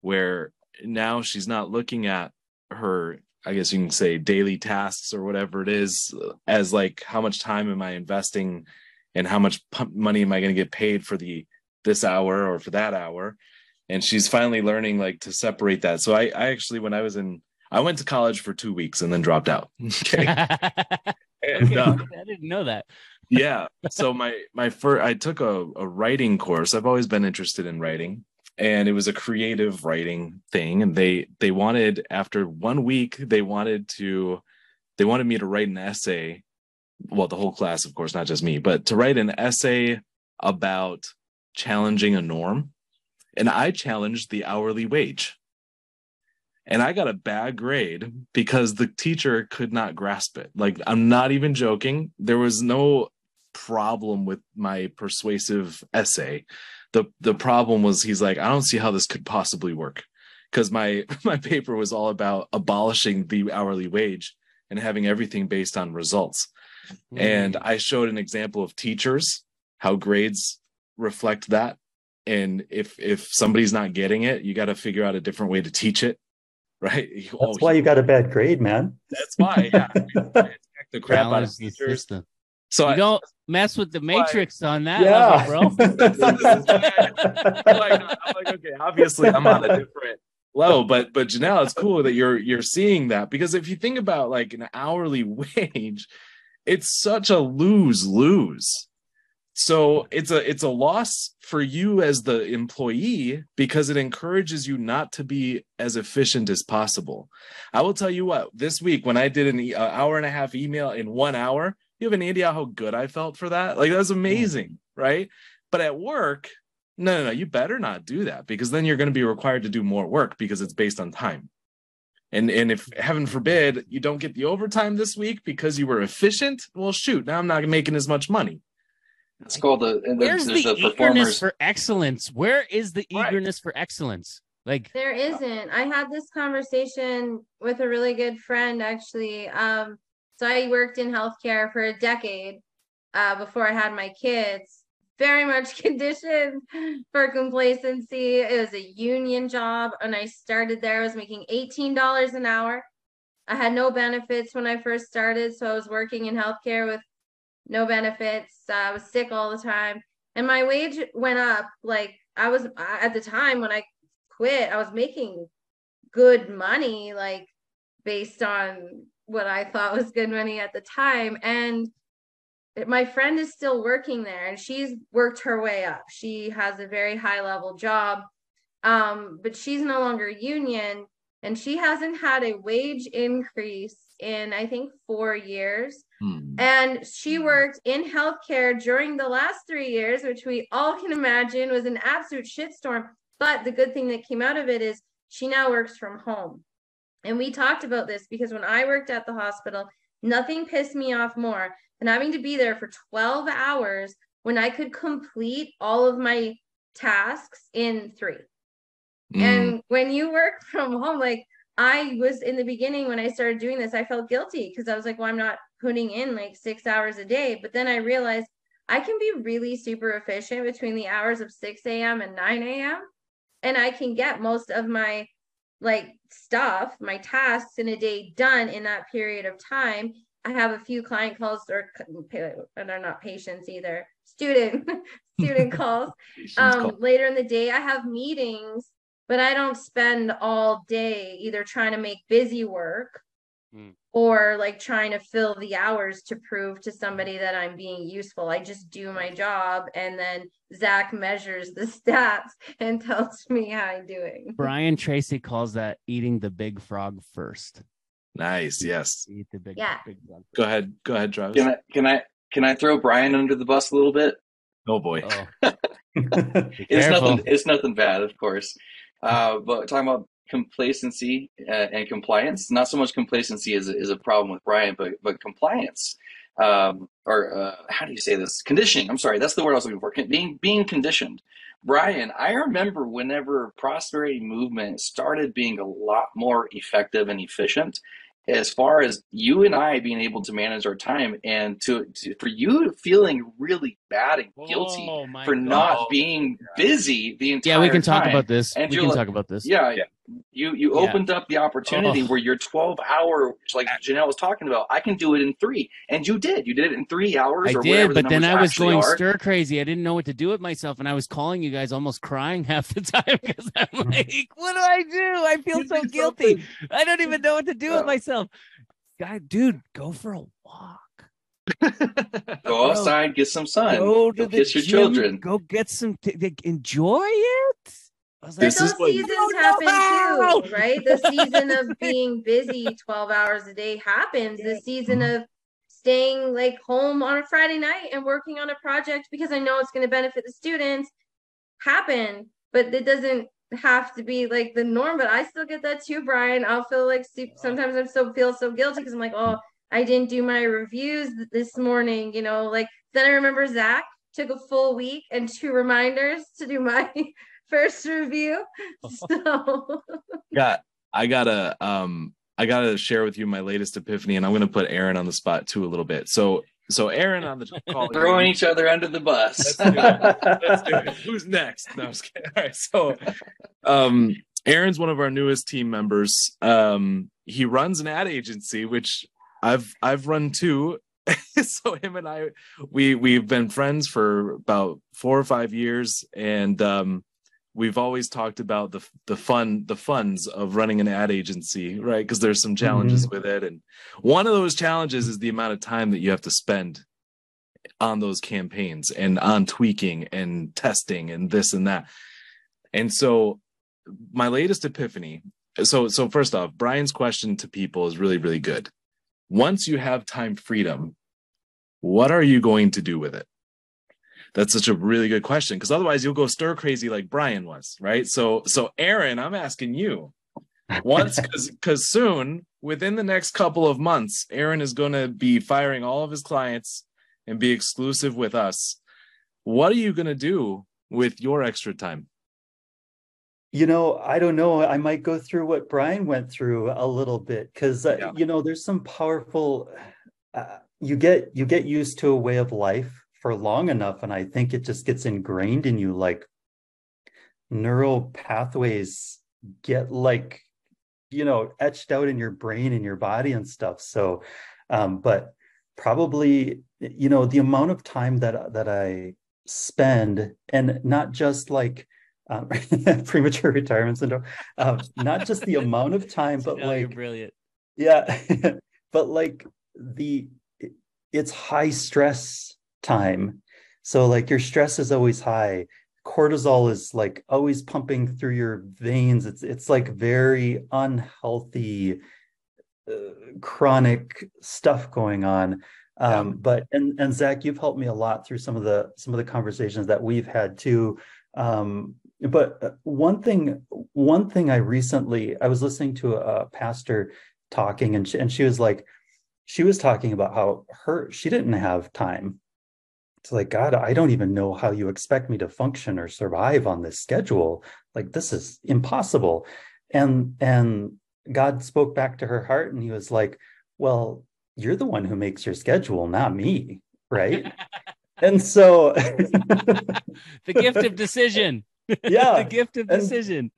where now she's not looking at her, I guess you can say, daily tasks or whatever it is, as like how much time am I investing, and how much money am I going to get paid for the this hour or for that hour, and she's finally learning like to separate that. So I, I actually when I was in I went to college for two weeks and then dropped out. Okay. And, uh, I didn't know that. yeah. So my my first I took a, a writing course. I've always been interested in writing. And it was a creative writing thing. And they they wanted after one week, they wanted to they wanted me to write an essay. Well, the whole class, of course, not just me, but to write an essay about challenging a norm. And I challenged the hourly wage and I got a bad grade because the teacher could not grasp it. Like I'm not even joking. There was no problem with my persuasive essay. The the problem was he's like, I don't see how this could possibly work. Because my my paper was all about abolishing the hourly wage and having everything based on results. Hmm. And I showed an example of teachers, how grades reflect that. And if if somebody's not getting it, you got to figure out a different way to teach it right? Oh, That's why you got a bad grade, man. That's why. Yeah. The crap out of teachers. system. So You I, don't mess with the why- matrix on that yeah, level, bro. I'm like, I'm like, okay, obviously I'm on a different level, but but Janelle, it's cool that you're you're seeing that because if you think about like an hourly wage, it's such a lose lose. So it's a it's a loss for you as the employee because it encourages you not to be as efficient as possible. I will tell you what, this week when I did an e- a hour and a half email in one hour, you have an idea how good I felt for that? Like that's amazing, right? But at work, no, no, no, you better not do that because then you're going to be required to do more work because it's based on time. And and if heaven forbid you don't get the overtime this week because you were efficient, well, shoot, now I'm not making as much money. It's called the. and Where's there's the the eagerness for excellence? Where is the Right. eagerness for excellence? Like, There isn't. I had this conversation with a really good friend actually. Um, so I worked in healthcare for a decade uh, before I had my kids. Very much conditioned for complacency. It was a union job, and I started there. I was making eighteen dollars an hour. I had no benefits when I first started, so I was working in healthcare with no benefits. Uh, I was sick all the time, and my wage went up. Like I was at the time when I quit, I was making good money, like based on what I thought was good money at the time. And my friend is still working there and she's worked her way up. She has a very high level job, um, but she's no longer union and she hasn't had a wage increase in, I think, four years. Hmm. And she worked in healthcare during the last three years, which we all can imagine was an absolute shitstorm. But the good thing that came out of it is she now works from home. And we talked about this because when I worked at the hospital, nothing pissed me off more than having to be there for 12 hours when I could complete all of my tasks in three. Mm. And when you work from home, like I was in the beginning when I started doing this, I felt guilty because I was like, well, I'm not putting in like six hours a day. But then I realized I can be really super efficient between the hours of 6 a.m. and 9 a.m. And I can get most of my like stuff, my tasks in a day done in that period of time. I have a few client calls or and they're not patients either, student student calls um later in the day i have meetings but i don't spend all day either trying to make busy work Hmm. Or like trying to fill the hours to prove to somebody that i'm being useful i just do my job and then zach measures the stats and tells me how i'm doing Brian Tracy calls that eating the big frog first. nice. Yes. Eat the big, Yeah. big frog. Go ahead. Go ahead, Travis. Can I can I can I throw Brian under the bus a little bit? oh boy. Oh, It's nothing. It's nothing bad, of course. Uh, but talking about complacency uh, and compliance, not so much complacency is is a problem with Brian, but but compliance, um, or uh, how do you say this? Conditioning. I'm sorry, that's the word I was looking for. Con- Being being conditioned Brian, I remember whenever prosperity movement started being a lot more effective and efficient, as far as you and I being able to manage our time and to, to for you feeling really bad and guilty Oh, for God. not being busy the entire Yeah, we can talk time. about this. And we you're can like- talk about this. Yeah, you you Yeah. opened up the opportunity Oh. where your 12 hour like Janelle was talking about, I can do it in three. And you did. You did it in three hours I or whatever did, the but then I was going are. stir crazy. I didn't know what to do with myself, and I was calling you guys almost crying half the time because I'm hmm. like, "What do I do? I feel so guilty. I don't even know what to do with Oh. myself." Guy, dude, go for a walk. Go outside, get some sun. Go to Go the kiss your gym, children. Go get some. T- enjoy it. I like, This is those what- seasons I happen know too, right? The season of being busy 12 hours a day happens. The season Mm-hmm. of staying like home on a Friday night and working on a project because I know it's going to benefit the students happen, but it doesn't have to be like the norm. But I still get that too, Brian. I'll feel like sometimes I'm so feel so guilty because I'm like, oh, I didn't do my reviews this morning, you know, like then I remember Zach took a full week and two reminders to do my first review. So got I gotta um I gotta share with you my latest epiphany, and I'm gonna put Aaron on the spot too a little bit. So so Aaron on the call Throwing each other under the bus. Let's do it. Let's do it. Who's next? No, I'm just kidding. All right. So, um, Aaron's one of our newest team members. Um, he runs an ad agency, which I've I've run too. so him and I, we we've been friends for about four or five years, and um, we've always talked about the the fun the funds of running an ad agency, right? Because there's some challenges mm-hmm. with it, and one of those challenges is the amount of time that you have to spend on those campaigns and on tweaking and testing and this and that. And so my latest epiphany so so first off Brian's question to people is really really good. Once you have time freedom, what are you going to do with it? That's such a really good question because otherwise you'll go stir crazy like Brian was, right? So so Aaron, I'm asking you. Once cuz soon within the next couple of months Aaron is going to be firing all of his clients and be exclusive with us. What are you going to do with your extra time? You know, I don't know. I might go through what Brian went through a little bit because uh, Yeah. you know, there's some powerful. Uh, you get you get used to a way of life for long enough, and I think it just gets ingrained in you. Like neural pathways get like you know etched out in your brain and your body and stuff. So, um, but probably you know the amount of time that that I spend, and not just like um, premature retirement syndrome. Um, not just the amount of time, but "No, you're like brilliant. yeah, but like the it's high stress time. So like your stress is always high. Cortisol is like always pumping through your veins. It's it's like very unhealthy, uh, chronic stuff going on. Um, but and and Zach, you've helped me a lot through some of the some of the conversations that we've had too. Um, but uh, one thing one thing I recently I was listening to a pastor talking and she, and she was like she was talking about how her she didn't have time it's like god i don't even know how you expect me to function or survive on this schedule. Like this is impossible. And and god spoke back to her heart and he was like well you're the one who makes your schedule not me. Right? And so the gift of decision. yeah. The gift of and- decision.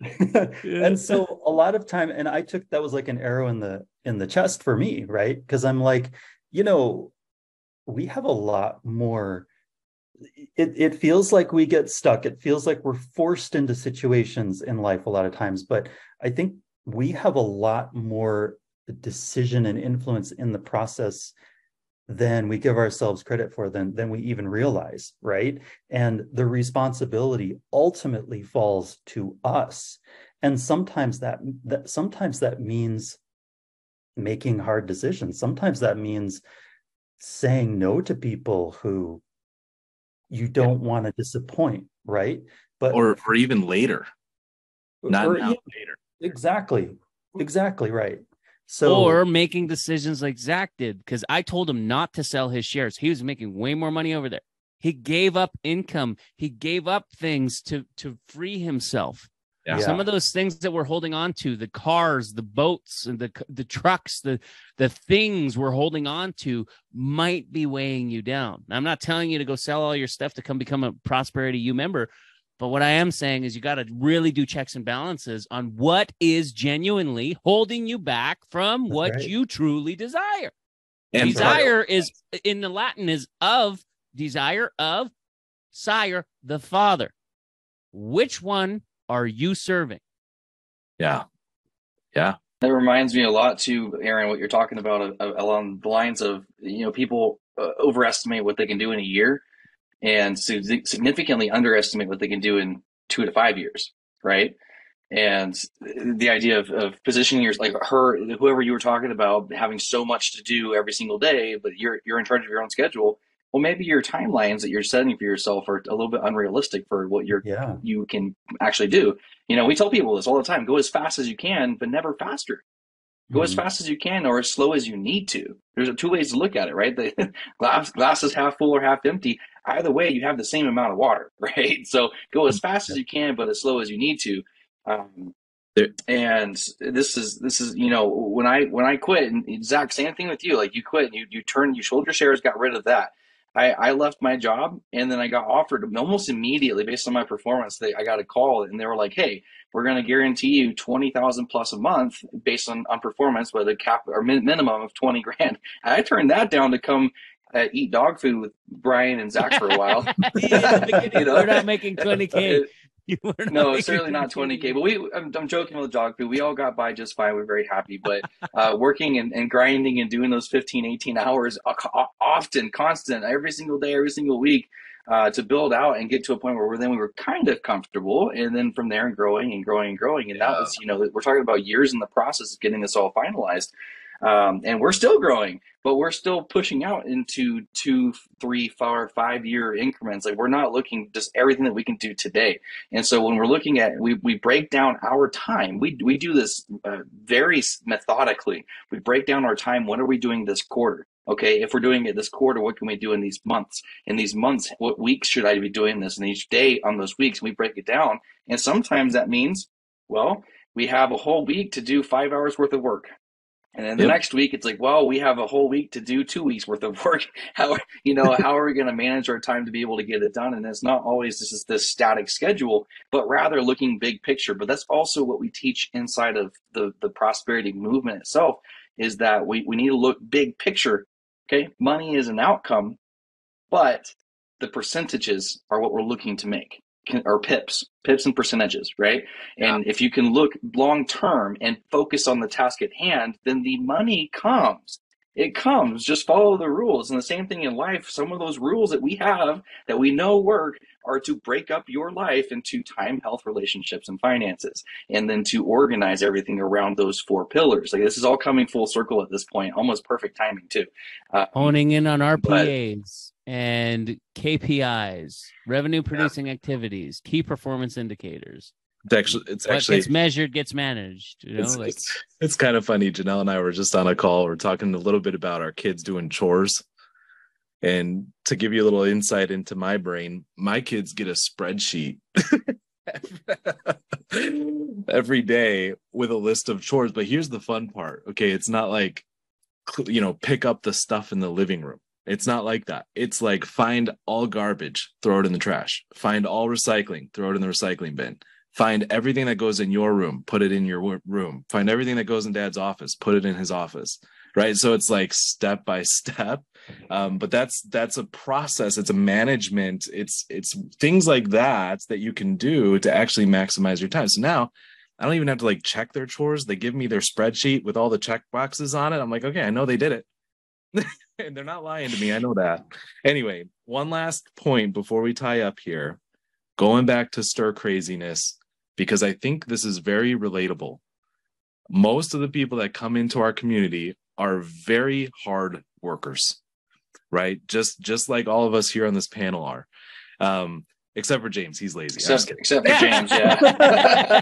and so a lot of time and i took that was like an arrow in the in the chest for me right? Because i'm like you know we have a lot more it, it feels like we get stuck. It feels like we're forced into situations in life a lot of times but i think we have a lot more decision and influence in the process than we give ourselves credit for than than we even realize right? And the responsibility ultimately falls to us. And sometimes that, that sometimes that means making hard decisions. Sometimes that means saying no to people who you don't want to disappoint right but Or or even later. Not or- now, yeah, later. exactly exactly right so or making decisions like Zach did, because I told him not to sell his shares. He was making way more money over there. He gave up income. He gave up things to to free himself. Yeah. Some of those things that we're holding on to, the cars, the boats, and the the trucks, the the things we're holding on to might be weighing you down. I'm not telling you to go sell all your stuff to come become a prosperity U member, but what I am saying is you got to really do checks and balances on what is genuinely holding you back from That's what right. you truly desire. And desire is in the Latin is of desire of sire the father. Which one are you serving? yeah. Yeah. That reminds me a lot too, Aaron, what you're talking about uh, uh, along the lines of, you know, people uh, overestimate what they can do in a year and sig- significantly underestimate what they can do in two to five years, right? And the idea of, of positioning your like her, whoever you were talking about, having so much to do every single day, but you're you're in charge of your own schedule. Well, maybe your timelines that you're setting for yourself are a little bit unrealistic for what you're Yeah. you can actually do. You know, we tell people this all the time: go as fast as you can, but never faster. Go as Mhm. fast as you can, or as slow as you need to. There's two ways to look at it, right? The glass glass is half full or half empty. Either way, you have the same amount of water, right? So go as fast as you can, but as slow as you need to. Um, and this is this is you know when I when I quit and Zach, same thing with you. Like you quit, you you turned, you sold your shares, got rid of that. I, I left my job and then I got offered almost immediately based on my performance. They, I got a call and they were like, "Hey, we're going to guarantee you twenty thousand plus a month based on, on performance with a cap or min- minimum of twenty grand." I turned that down to come uh, eat dog food with Brian and Zach for a while. You know? We're not making 20K. You were not no, certainly not 20k. But we, I'm, I'm joking with dog food. We all got by just fine. We're very happy. But uh, working and, and grinding and doing those 15, 18 hours o- o- often, constant, every single day, every single week, uh, to build out and get to a point where then we were kind of comfortable, and then from there and growing and growing and growing. And that Yeah. was, you know, we're talking about years in the process of getting this all finalized. Um, and we're still growing, but we're still pushing out into two, three, four, five year increments. Like we're not looking just everything that we can do today. And so when we're looking at, we, we break down our time. We, we do this uh, very methodically. We break down our time. What are we doing this quarter? Okay, if we're doing it this quarter, what can we do in these months? In these months, what weeks should I be doing this? And each day on those weeks, we break it down. And sometimes that means, well, we have a whole week to do five hours worth of work. And then the Yep. next week, it's like, well, we have a whole week to do two weeks worth of work. How, you know, how are we going to manage our time to be able to get it done? And it's not always this is this static schedule, but rather looking big picture. But that's also what we teach inside of the, the prosperity movement itself is that we, we need to look big picture. Okay. Money is an outcome, but the percentages are what we're looking to make can, or pips, pips and percentages, right? And if you can look long term and focus on the task at hand, then the money comes. It comes. Just follow the rules. And the same thing in life. Some of those rules that we have that we know work are to break up your life into time, health, relationships, and finances, and then to organize everything around those four pillars. Like this is all coming full circle at this point. Almost perfect timing too. Uh, honing in on But- RPAs and KPIs, revenue producing activities, key performance indicators. It's actually, it's What actually, gets measured gets managed. You know, it's, like it's, it's kind of funny. Janelle and I were just on a call. We're talking a little bit about our kids doing chores. And to give you a little insight into my brain, my kids get a spreadsheet every day with a list of chores. But here's the fun part. Okay. It's not like, you know, pick up the stuff in the living room. It's not like that. It's like find all garbage, throw it in the trash. Find all recycling, throw it in the recycling bin. Find everything that goes in your room, put it in your room. Find everything that goes in dad's office, put it in his office. Right. So it's like step by step. Um, but that's that's a process. It's a management. It's it's things like that that you can do to actually maximize your time. So now I don't even have to like check their chores. They give me their spreadsheet with all the check boxes on it. I'm like, okay, I know they did it. and they're not lying to me. I know that. Anyway, one last point before we tie up here. Going back to stir craziness, because I think this is very relatable. Most of the people that come into our community are very hard workers, right? Just just like all of us here on this panel are. Um, except for James, he's lazy. I'm just except, kidding. except for James, yeah.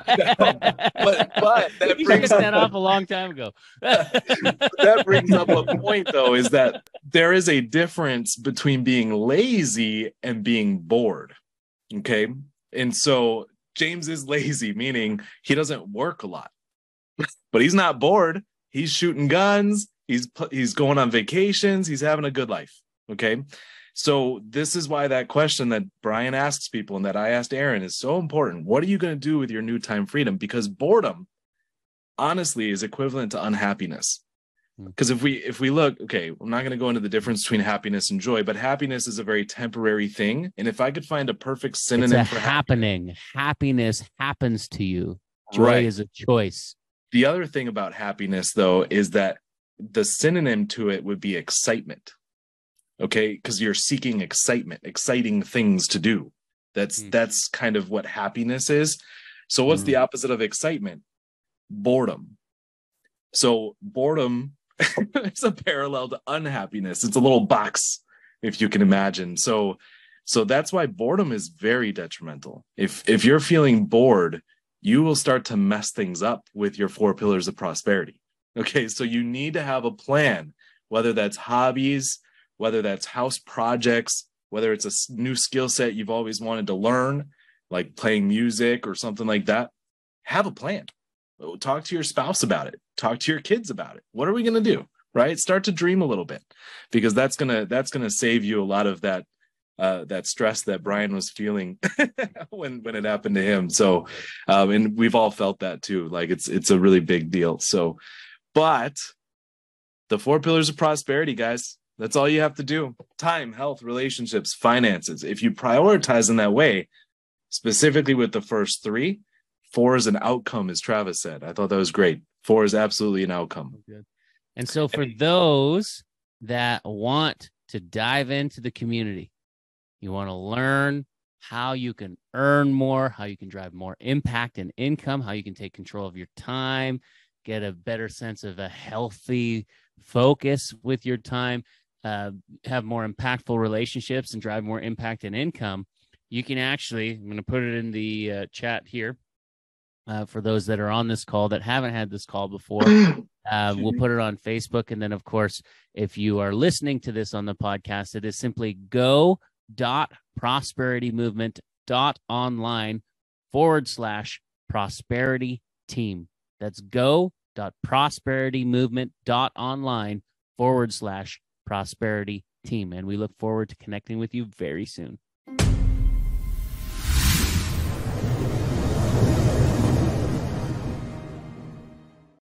But but that you brings took that off a long time ago. that brings up a point though is that there is a difference between being lazy and being bored. Okay. And so James is lazy, meaning he doesn't work a lot, but he's not bored. He's shooting guns. He's he's going on vacations. He's having a good life. Okay. So this is why that question that Brian asks people and that I asked Aaron is so important. What are you going to do with your new time freedom? Because boredom, honestly, is equivalent to unhappiness. Because hmm. if we if we look, okay, I'm not going to go into the difference between happiness and joy, but happiness is a very temporary thing. And if I could find a perfect synonym for happening, happiness, happiness happens to you. Joy right. is a choice. The other thing about happiness, though, is that the synonym to it would be excitement okay? Because you're seeking excitement exciting things to do. That's mm. that's kind of what happiness is. So what's mm. the opposite of excitement? Boredom. So boredom is a parallel to unhappiness. It's a little box if you can imagine. So so that's why boredom is very detrimental. If if you're feeling bored you will start to mess things up with your four pillars of prosperity. Okay so you need to have a plan whether that's hobbies whether that's house projects, whether it's a new skill set you've always wanted to learn, like playing music or something like that, have a plan. Talk to your spouse about it. Talk to your kids about it. What are we going to do? Right? Start to dream a little bit because that's going to that's going to save you a lot of that uh, that stress that Brian was feeling when when it happened to him. So, um, and we've all felt that too. Like it's it's a really big deal. So, but the four pillars of prosperity, guys, that's all you have to do time, health, relationships, finances. If you prioritize in that way, specifically with the first three, four is an outcome, as Travis said. I thought that was great. Four is absolutely an outcome. And so, for those that want to dive into the community, you want to learn how you can earn more, how you can drive more impact and income, how you can take control of your time, get a better sense of a healthy focus with your time uh, have more impactful relationships and drive more impact and income, you can actually, I'm going to put it in the uh, chat here uh, for those that are on this call that haven't had this call before. Uh, we'll put it on Facebook. And then, of course, if you are listening to this on the podcast, it is simply go dot prosperity movement dot online forward slash prosperity team. That's go dot prosperity movement dot online forward slash prosperity team. And we look forward to connecting with you very soon.